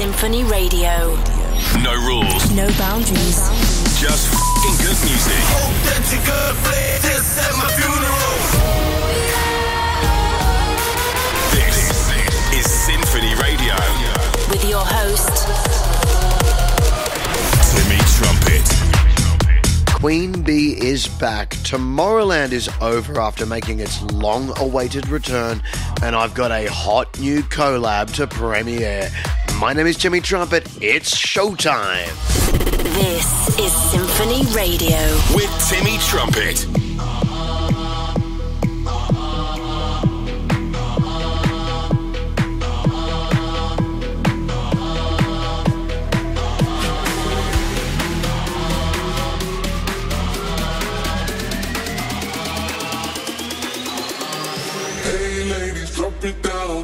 Sinphony Radio. No rules. No boundaries. Just f***ing good music. Authentic good play. This at my funeral. This is Sinphony Radio. With your host, Timmy Trumpet. Queen Bee is back. Tomorrowland is over after making its long awaited return, and I've got a hot new collab to premiere. My name is Timmy Trumpet. It's showtime. This is Sinphony Radio with Timmy Trumpet.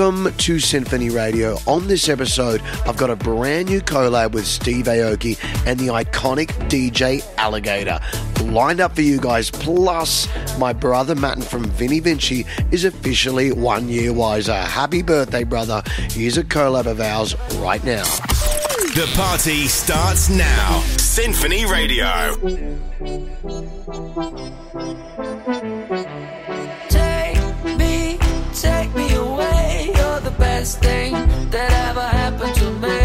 Welcome to Sinphony Radio. On this episode, I've got a brand new collab with Steve Aoki and the iconic DJ Aligator lined up for you guys. Plus, my brother Matan from Vini Vici is officially one year wiser. Happy birthday, brother. Here's a collab of ours right now. The party starts now. Sinphony Radio. best thing that ever happened to me.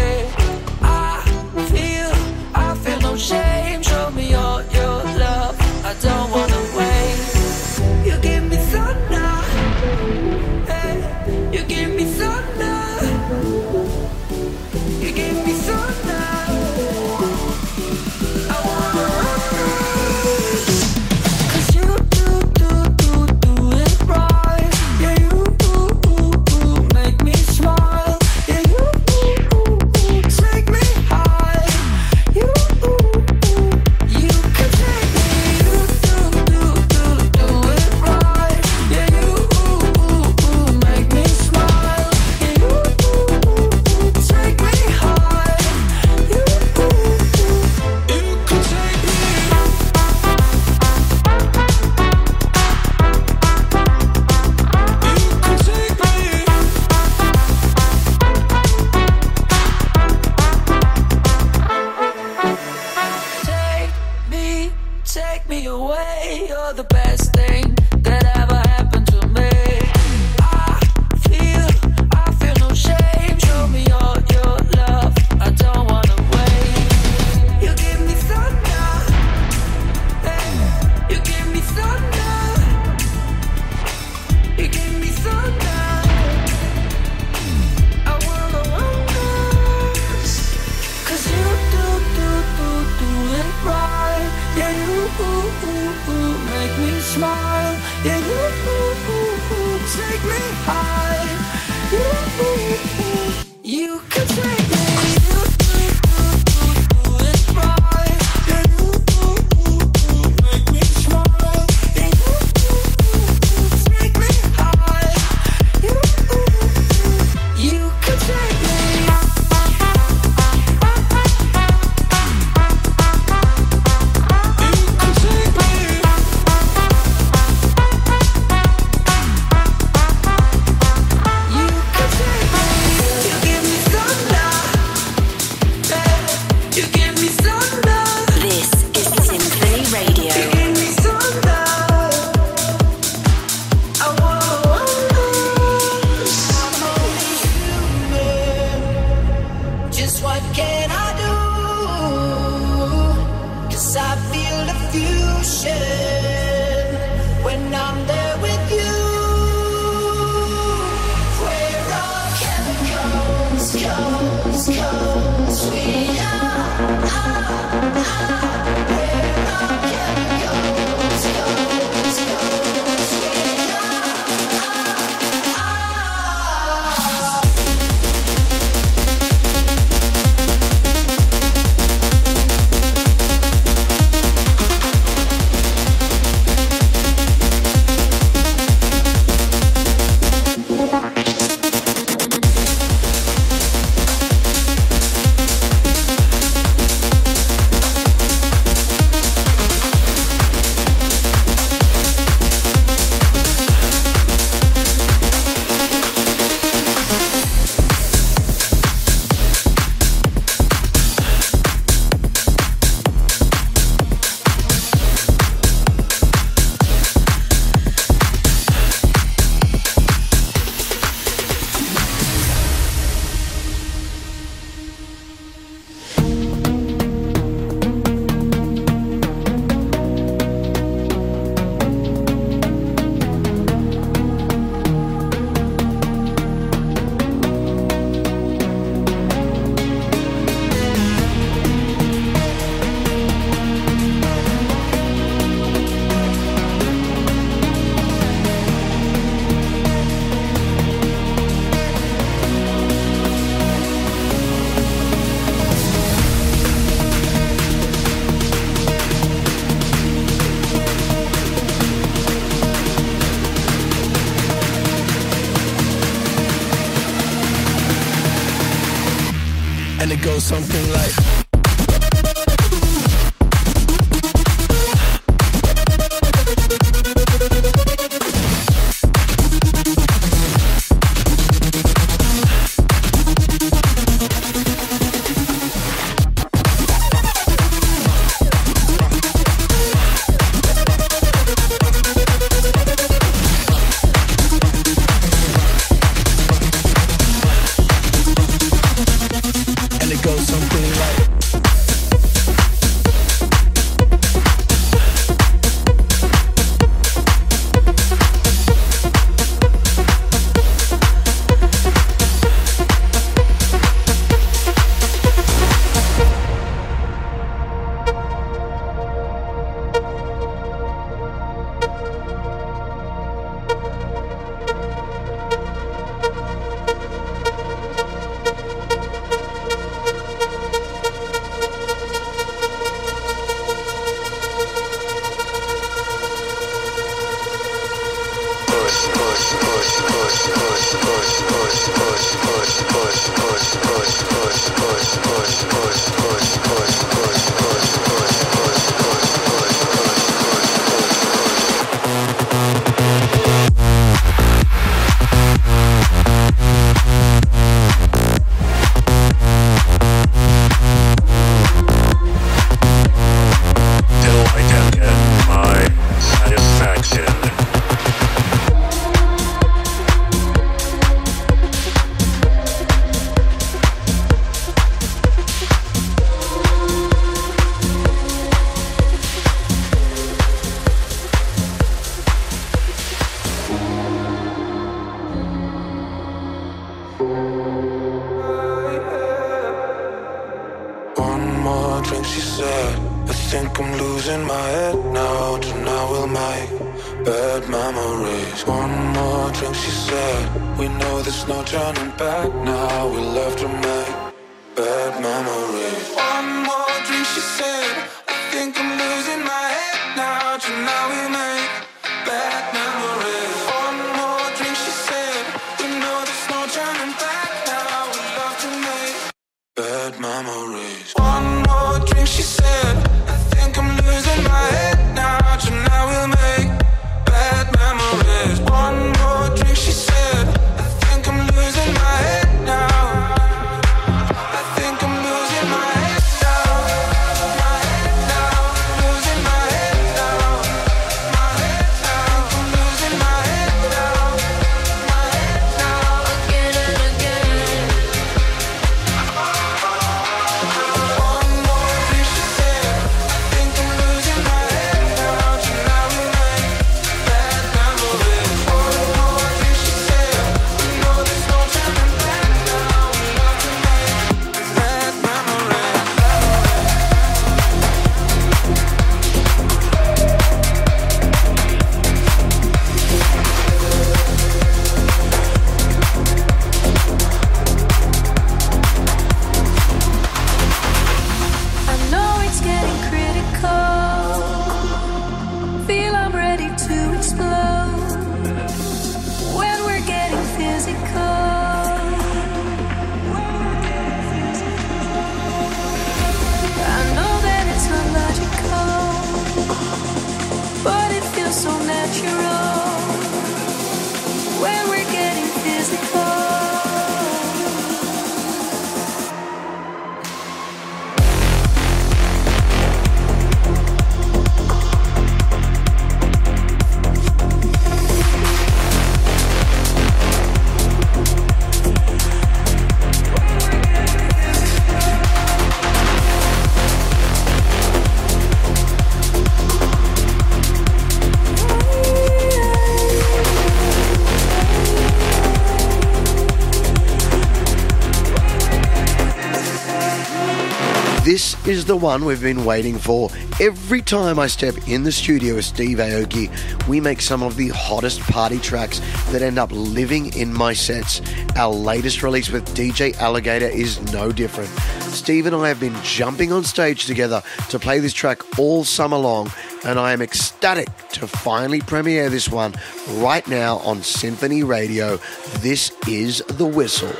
the one we've been waiting for. Every time I step in the studio with Steve Aoki, we make some of the hottest party tracks that end up living in my sets. Our latest release with DJ Aligator is no different. Steve and I have been jumping on stage together to play this track all summer long, and I am ecstatic to finally premiere this one right now on Sinphony Radio. This is The Whistle.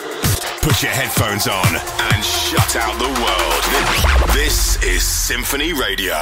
Put your headphones on and shut out the world. This is Sinphony Radio.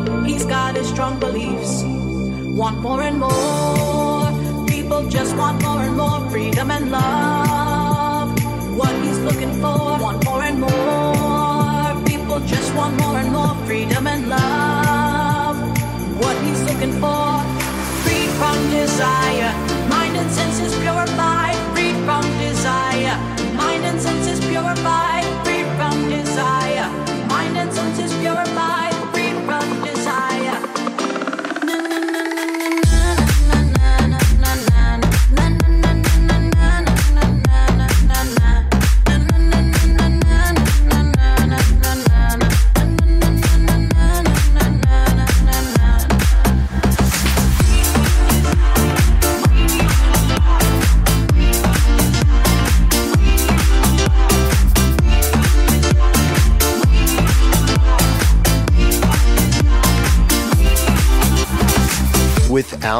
Money, he's got his strong beliefs. Want more and more, people just want more and more freedom and love. What he's looking for, want more and more. People just want more and more freedom and love what he's looking for. Free from desire, mind and senses purified. Free from desire, mind and senses purified.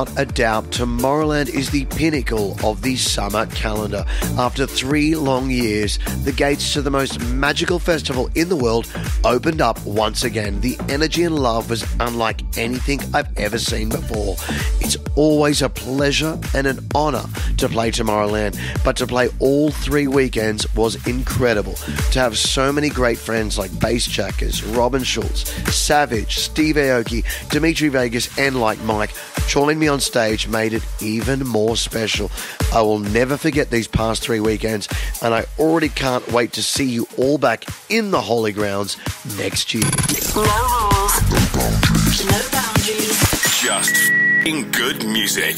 Without a doubt, Tomorrowland is the pinnacle of the summer calendar. After three long years, the gates to the most magical festival in the world opened up once again. The energy and love was unlike anything I've ever seen before. It's always a pleasure and an honor to play Tomorrowland, but to play all three weekends was incredible. To have so many great friends like Bassjackers, Robin Schulz, Savage, Steve Aoki, Dimitri Vegas, and like Mike, joining me on stage made it even more special. I will never forget these past three weekends, and I already can't wait to see you all back in the Holy Grounds next year. No rules, no boundaries. Just f***ing good music.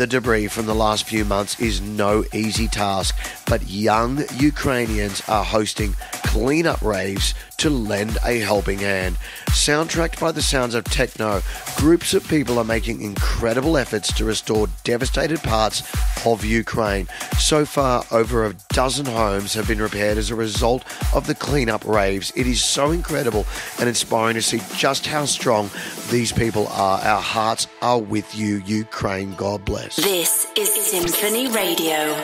the debris from the last few months is no easy task, but young Ukrainians are hosting cleanup raves to lend a helping hand. Soundtracked by the sounds of techno, groups of people are making incredible efforts to restore devastated parts of Ukraine. So far, over a dozen homes have been repaired as a result of the cleanup raves. It is so incredible and inspiring to see just how strong these people are. Our hearts are with you, Ukraine. God bless. This is Sinphony Radio.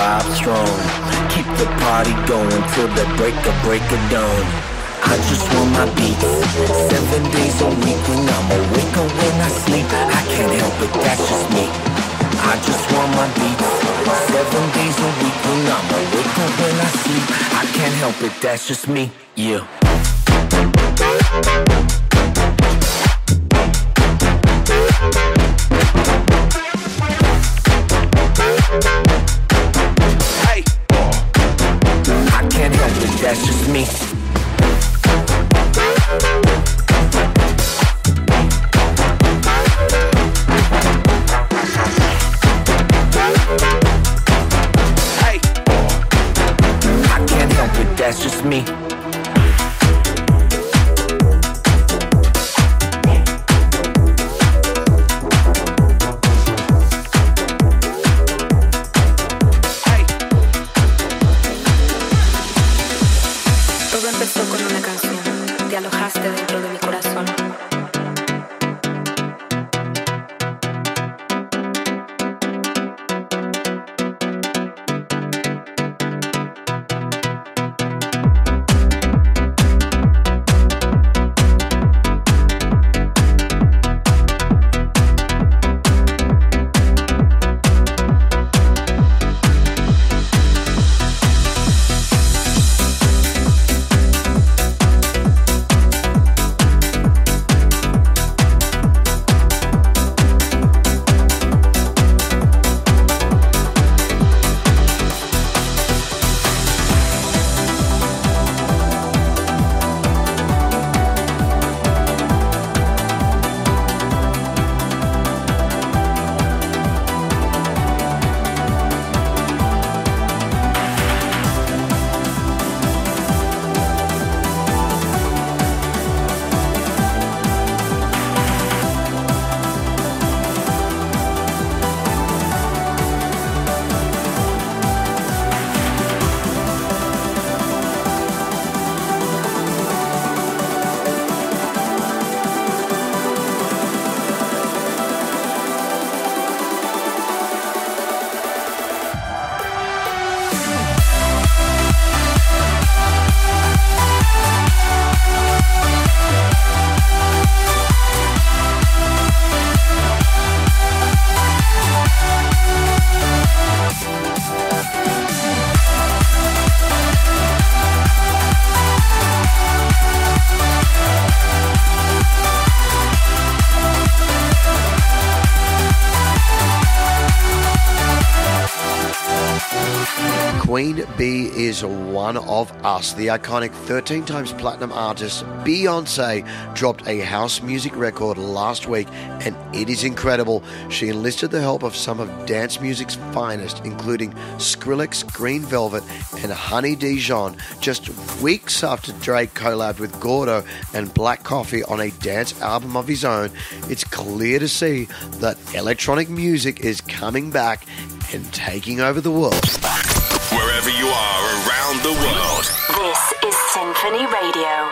vibe strong. Keep the party going till the break of break of dawn. I just want my beats. Seven days a week when I'm awake or when I sleep. I can't help it, that's just me. I just want my beats. Seven days a week when I'm awake or when I sleep. I can't help it, that's just me. Yeah. Bee is one of us. The iconic 13 times platinum artist Beyonce dropped a house music record last week and it is incredible. She enlisted the help of some of dance music's finest, including Skrillex, Green Velvet, and Honey Dijon, just weeks after Drake collabed with Gordo and Black Coffee on a dance album of his own. It's clear to see that electronic music is coming back and taking over the world. Wherever you are around the world. This is Sinphony Radio.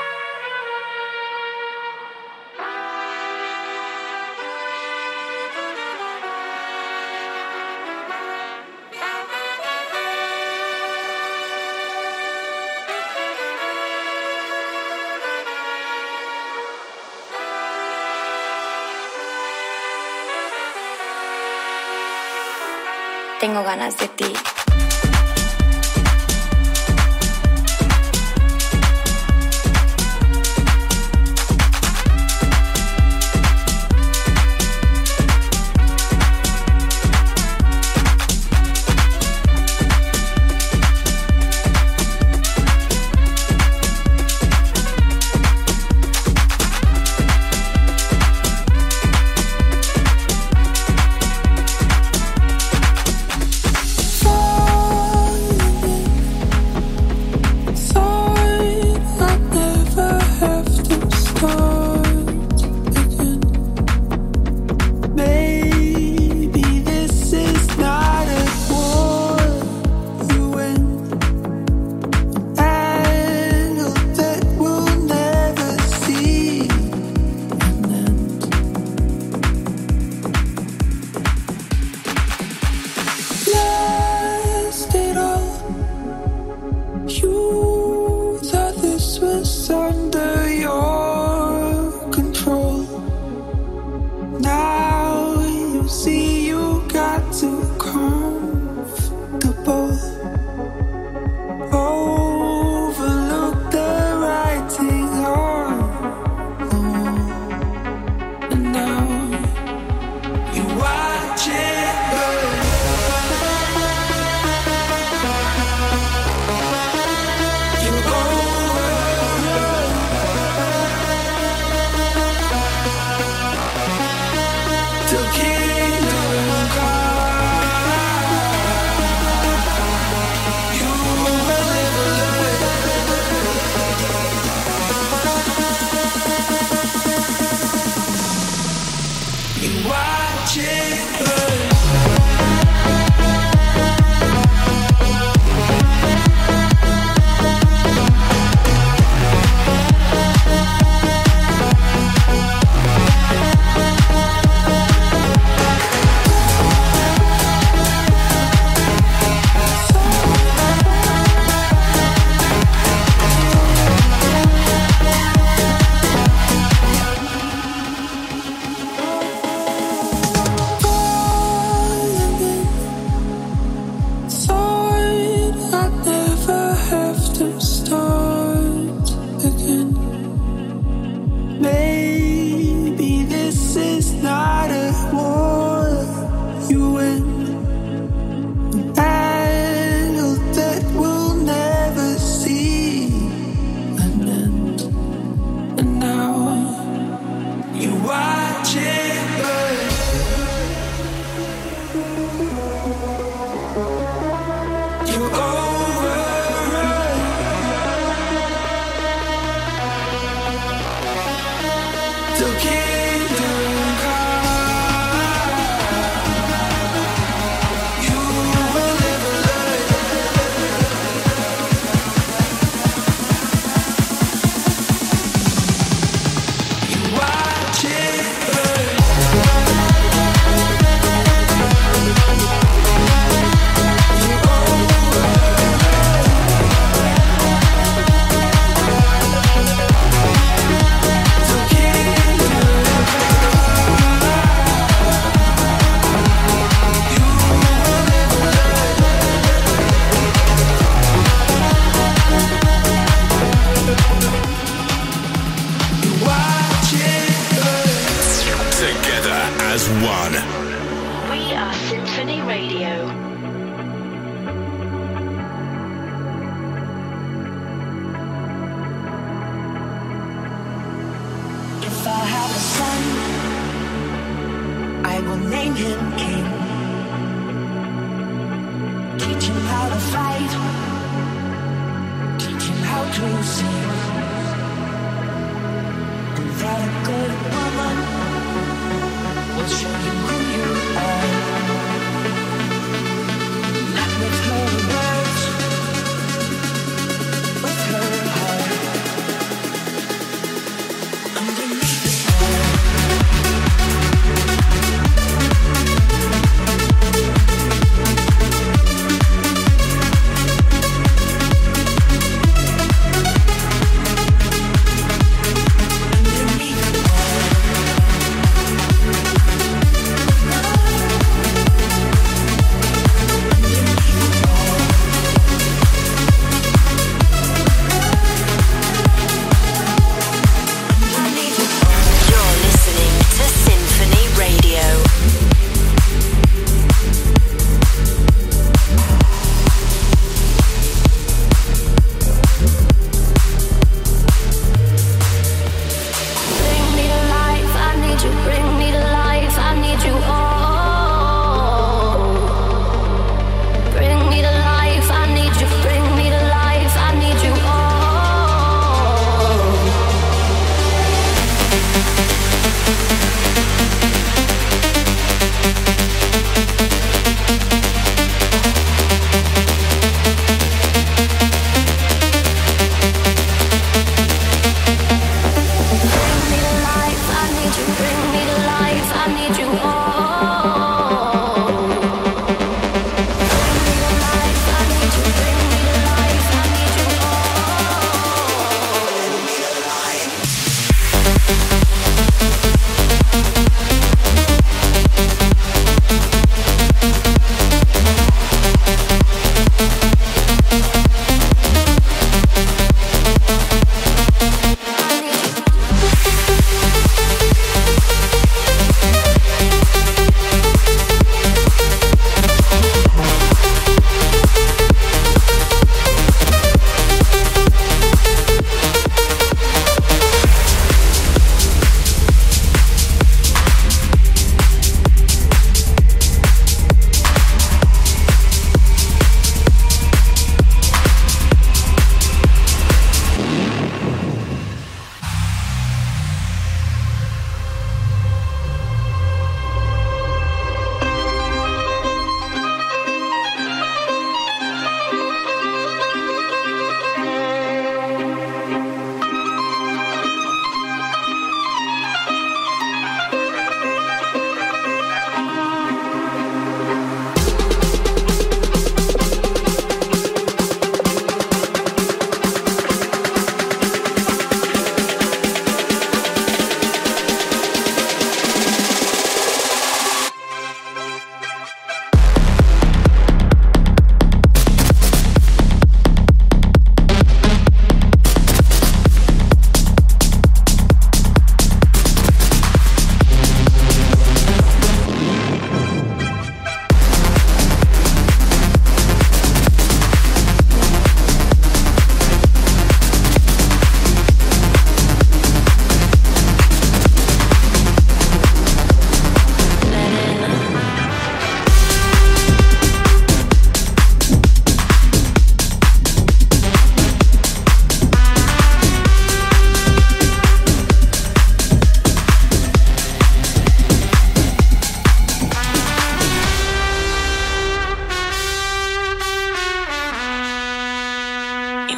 Tengo ganas de ti.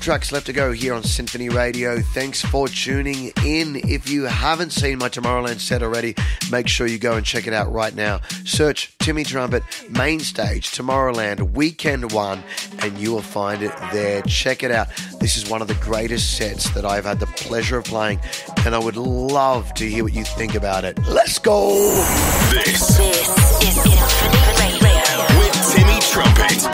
tracks left to go here on Sinphony Radio. Thanks for tuning in. If you haven't seen my Tomorrowland set already, make sure you go and check it out right now. Search Timmy Trumpet, Main Stage, Tomorrowland, Weekend One, and you will find it there. Check it out. This is one of the greatest sets that I've had the pleasure of playing, and I would love to hear what you think about it. Let's go! This, this is Sinphony Radio with Timmy Trumpet.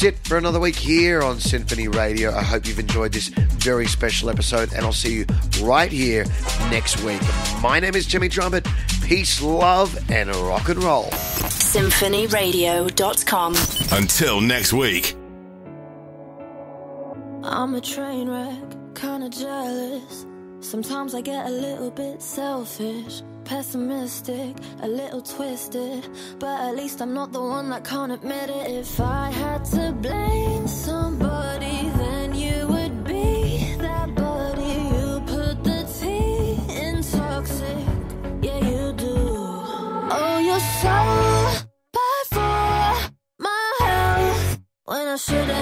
That's it for another week here on Sinphony Radio. I hope you've enjoyed this very special episode, and I'll see you right here next week. My name is Timmy Trumpet. Peace, love, and rock and roll. SinphonyRadio.com. Until next week. I'm a train wreck, kinda jealous. Sometimes I get a little bit selfish, pessimistic, a little twisted. But at least I'm not the one that can't admit it. If I had to blame somebody, then you would be that buddy. You put the tea in toxic, yeah, you do. Oh, you're so bad for my health when I should've